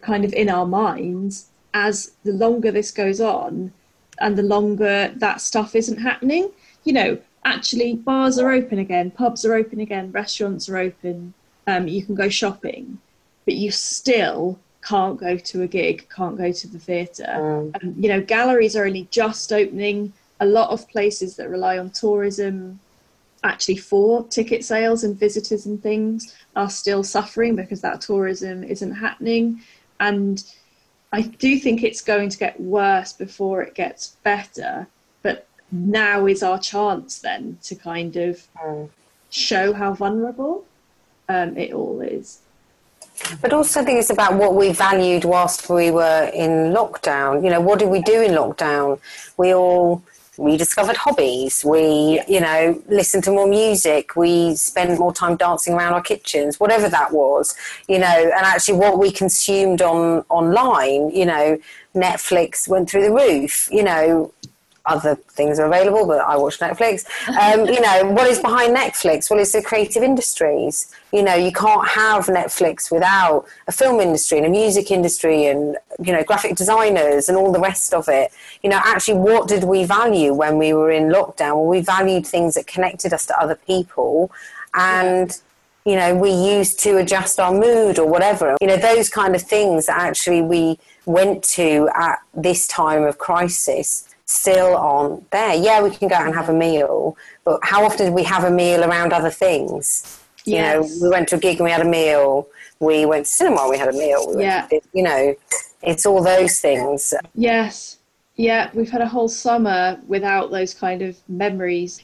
Speaker 4: kind of in our minds as the longer this goes on and the longer that stuff isn't happening. You know, actually, bars are open again, pubs are open again, restaurants are open, um, you can go shopping, but you still can't go to a gig, can't go to the theatre. Mm. Um, you know, galleries are only just opening. A lot of places that rely on tourism actually for ticket sales and visitors and things are still suffering because that tourism isn't happening. And I do think it's going to get worse before it gets better. But now is our chance then to kind of mm. show how vulnerable um, it all is.
Speaker 3: But also, I think it's about what we valued whilst we were in lockdown. You know, what did we do in lockdown? We all rediscovered hobbies. We, you know, listened to more music. We spent more time dancing around our kitchens, whatever that was. You know, and actually, what we consumed on online. You know, Netflix went through the roof. You know, other things are available, but I watch Netflix. Um, you know, what is behind Netflix? Well, it's the creative industries. You know, you can't have Netflix without a film industry and a music industry and, you know, graphic designers and all the rest of it. You know, actually, what did we value when we were in lockdown? Well, we valued things that connected us to other people and, you know, we used to adjust our mood or whatever. You know, those kind of things that actually we went to at this time of crisis still on there. Yeah, we can go out and have a meal, but how often do we have a meal around other things? Yes. You know, we went to a gig and we had a meal. We went to cinema, and we had a meal. We yeah. To, you know, it's all those things.
Speaker 4: Yes. Yeah, we've had a whole summer without those kind of memories.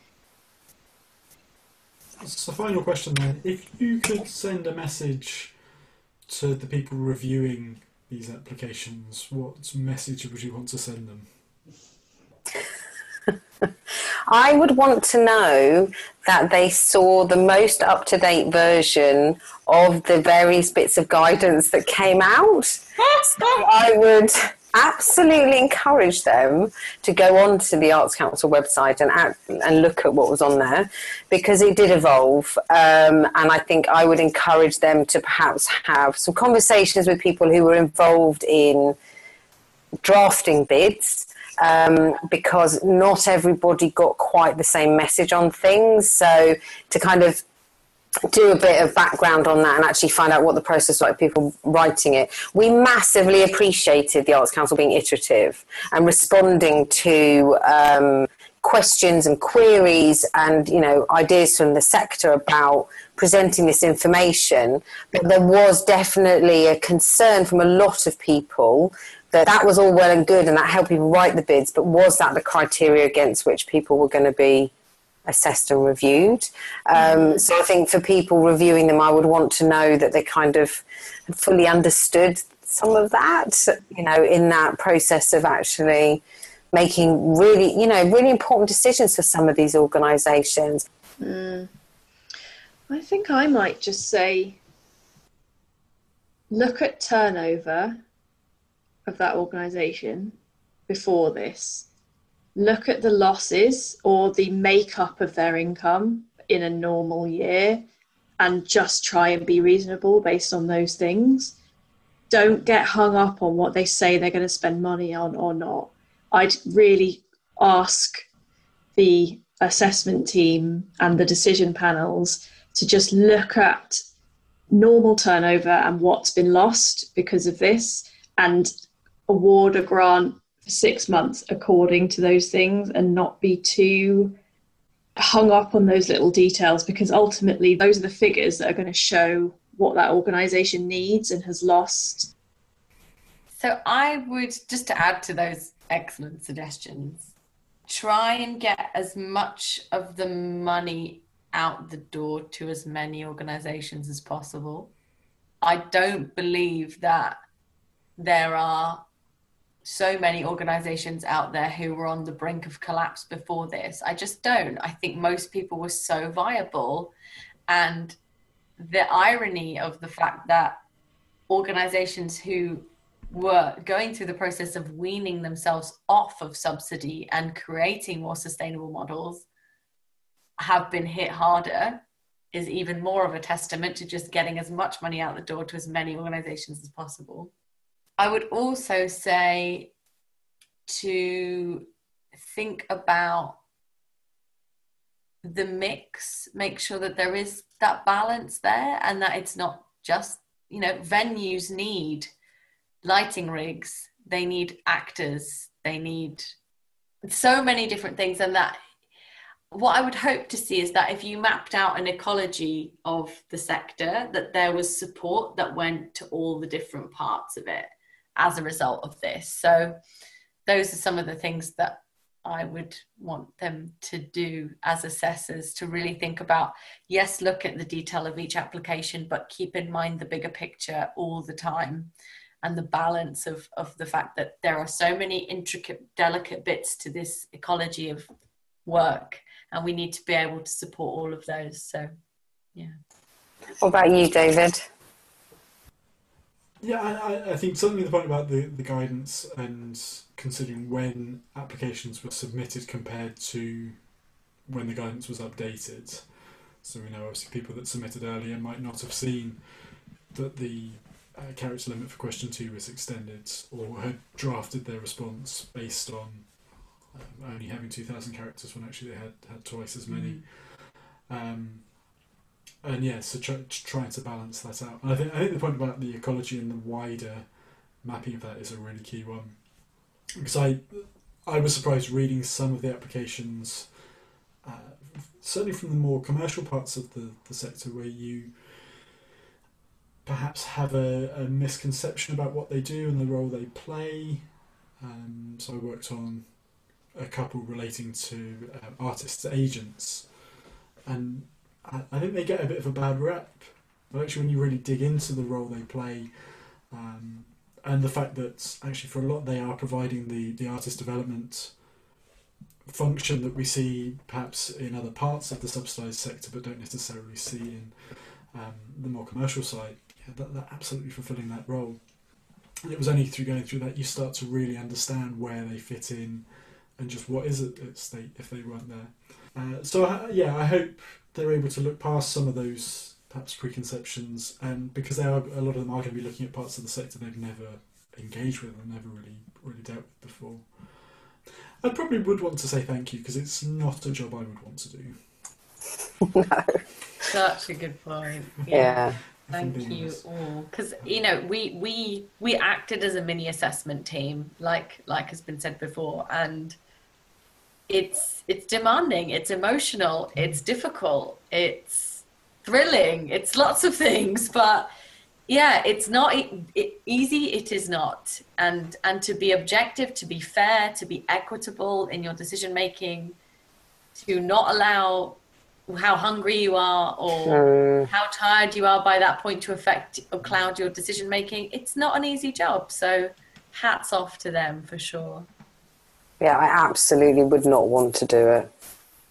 Speaker 2: So, final question then. If you could send a message to the people reviewing these applications, what message would you want to send them?
Speaker 3: I would want to know that they saw the most up to date version of the various bits of guidance that came out. so I would absolutely encourage them to go onto the Arts Council website and and look at what was on there because it did evolve. Um, and I think I would encourage them to perhaps have some conversations with people who were involved in drafting bids um, because not everybody got quite the same message on things. So to kind of do a bit of background on that and actually find out what the process was like people writing it. We massively appreciated the Arts Council being iterative and responding to um, questions and queries and you know ideas from the sector about presenting this information. But there was definitely a concern from a lot of people that that was all well and good and that helped people write the bids, but was that the criteria against which people were going to be assessed and reviewed. Um, mm-hmm. so I think for people reviewing them, I would want to know that they kind of fully understood some of that, you know, in that process of actually making really, you know, really important decisions for some of these organisations.
Speaker 4: Mm. I think I might just say look at turnover of that organisation before this look at the losses or the makeup of their income in a normal year and just try and be reasonable based on those things. Don't get hung up on what they say they're going to spend money on or not. I'd really ask the assessment team and the decision panels to just look at normal turnover and what's been lost because of this and award a grant for six months according to those things and not be too hung up on those little details because ultimately those are the figures that are going to show what that organization needs and has lost.
Speaker 5: So I would just to add to those excellent suggestions, try and get as much of the money out the door to as many organizations as possible. I don't believe that there are so many organizations out there who were on the brink of collapse before this. I just don't. I think most people were so viable. And the irony of the fact that organizations who were going through the process of weaning themselves off of subsidy and creating more sustainable models have been hit harder is even more of a testament to just getting as much money out the door to as many organizations as possible. I would also say to think about the mix, make sure that there is that balance there and that it's not just, you know, venues need lighting rigs, they need actors, they need so many different things. And that what I would hope to see is that if you mapped out an ecology of the sector, that there was support that went to all the different parts of it as a result of this. So those are some of the things that I would want them to do as assessors to really think about yes, look at the detail of each application, but keep in mind the bigger picture all the time and the balance of, of the fact that there are so many intricate, delicate bits to this ecology of work, and we need to be able to support all of those. So, yeah.
Speaker 3: What about you, David?
Speaker 2: Yeah, I, I think certainly the point about the, the guidance and considering when applications were submitted compared to when the guidance was updated. So we know obviously people that submitted earlier might not have seen that the uh, character limit for question two was extended or had drafted their response based on um, only having 2,000 characters when actually they had, had twice as many. Mm. Um, and yeah, so try, trying to balance that out. And I think I think the point about the ecology and the wider mapping of that is a really key one because I I was surprised reading some of the applications, uh, certainly from the more commercial parts of the, the sector where you perhaps have a, a misconception about what they do and the role they play. Um, so I worked on a couple relating to uh, artists' agents, and I, think they get a bit of a bad rep. But actually, when you really dig into the role they play, um, and the fact that actually for a lot they are providing the, the artist development function that we see perhaps in other parts of the subsidised sector but don't necessarily see in um, the more commercial side, yeah, that, they're absolutely fulfilling that role. And it was only through going through that you start to really understand where they fit in and just what is it at stake if they weren't there. Uh, so, uh, yeah, I hope they're able to look past some of those perhaps preconceptions, and because they are a lot of them are going to be looking at parts of the sector they've never engaged with and never really really dealt with before. I probably would want to say thank you because it's not a job I would want to do.
Speaker 3: no.
Speaker 5: Such a good point.
Speaker 3: Yeah.
Speaker 5: Thank you
Speaker 2: honest.
Speaker 5: all, because you know we we we acted as a mini assessment team, like like has been said before, and it's it's demanding, it's emotional, it's difficult, it's thrilling, it's lots of things, but yeah, it's not e- it, easy. It is not, and and to be objective, to be fair, to be equitable in your decision making, to not allow how hungry you are or hmm. how tired you are by that point to affect or cloud your decision making. It's not an easy job. So hats off to them for sure.
Speaker 3: Yeah, I absolutely would not want to do it.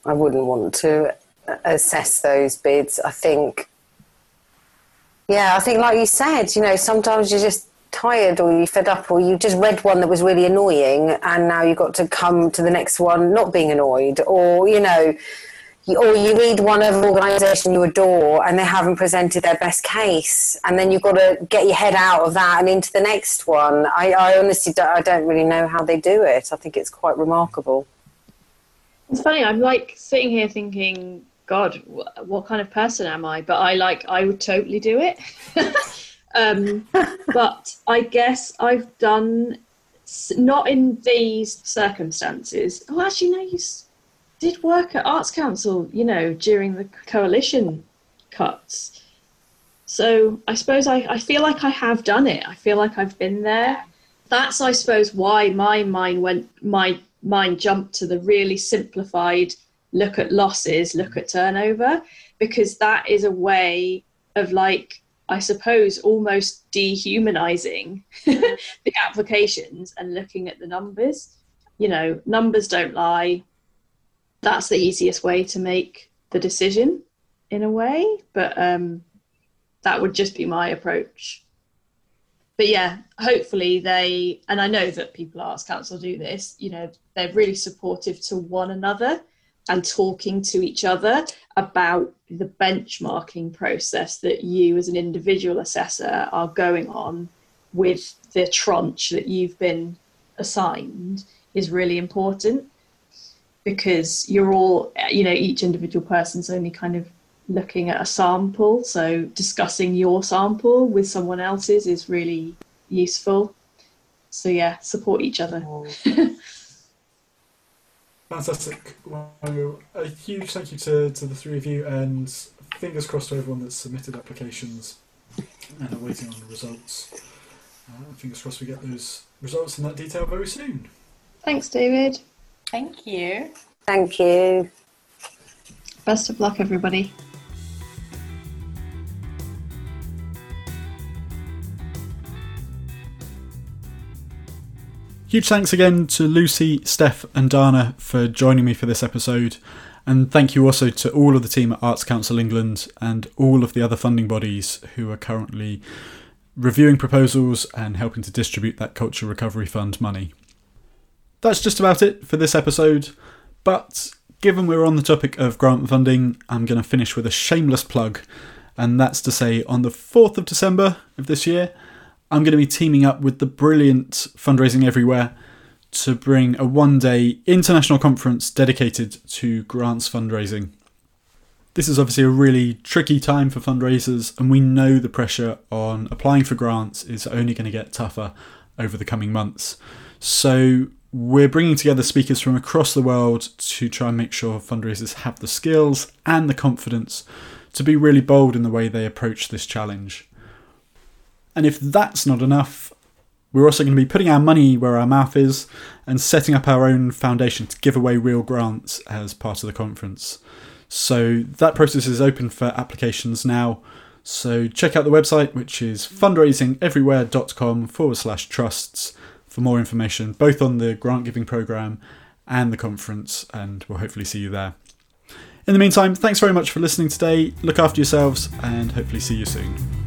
Speaker 3: I wouldn't want to assess those bids. I think, yeah, I think, like you said, you know, sometimes you're just tired or you're fed up or you just read one that was really annoying and now you've got to come to the next one not being annoyed or, you know, or you read one of an organisation you adore and they haven't presented their best case and then you've got to get your head out of that and into the next one. I, I honestly don't, I don't really know how they do it. I think it's quite remarkable.
Speaker 4: It's funny. I'm like sitting here thinking, God, wh- what kind of person am I? But I like, I would totally do it. um, but I guess I've done not in these circumstances. Oh, actually, no. You did work at Arts Council, you know, during the coalition cuts. So I suppose I, I feel like I have done it. I feel like I've been there. That's I suppose why my mind went my mind jumped to the really simplified look at losses, look at turnover, because that is a way of like I suppose almost dehumanizing the applications and looking at the numbers. You know, numbers don't lie. That's the easiest way to make the decision in a way, but um that would just be my approach. But yeah, hopefully they, and I know that people at Arts Council do this, you know, they're really supportive to one another and talking to each other about the benchmarking process that you as an individual assessor are going on with the tranche that you've been assigned is really important because you're all, you know, each individual person's only kind of looking at a sample. So discussing your sample with someone else's is really useful. So yeah, support each other.
Speaker 2: Fantastic. Well, a huge thank you to, to the three of you, and fingers crossed to everyone that's submitted applications and are waiting on the results. Uh, fingers crossed we get those results in that detail very soon.
Speaker 4: Thanks, David.
Speaker 5: Thank you.
Speaker 3: Thank you.
Speaker 4: Best of luck, everybody.
Speaker 2: Huge thanks again to Lucy, Steph, and Dana for joining me for this episode. And thank you also to all of the team at Arts Council England and all of the other funding bodies who are currently reviewing proposals and helping to distribute that Culture Recovery Fund money. That's just about it for this episode. But given we're on the topic of grant funding, I'm going to finish with a shameless plug. And that's to say, on the 4th of December of this year, I'm going to be teaming up with the brilliant Fundraising Everywhere to bring a one day international conference dedicated to grants fundraising. This is obviously a really tricky time for fundraisers, and we know the pressure on applying for grants is only going to get tougher over the coming months. So, we're bringing together speakers from across the world to try and make sure fundraisers have the skills and the confidence to be really bold in the way they approach this challenge. And if that's not enough, we're also going to be putting our money where our mouth is and setting up our own foundation to give away real grants as part of the conference. So that process is open for applications now. So check out the website, which is fundraisingeverywhere.com forward slash trusts for more information, both on the grant giving program and the conference, and we'll hopefully see you there. In the meantime, thanks very much for listening today. Look after yourselves and hopefully see you soon.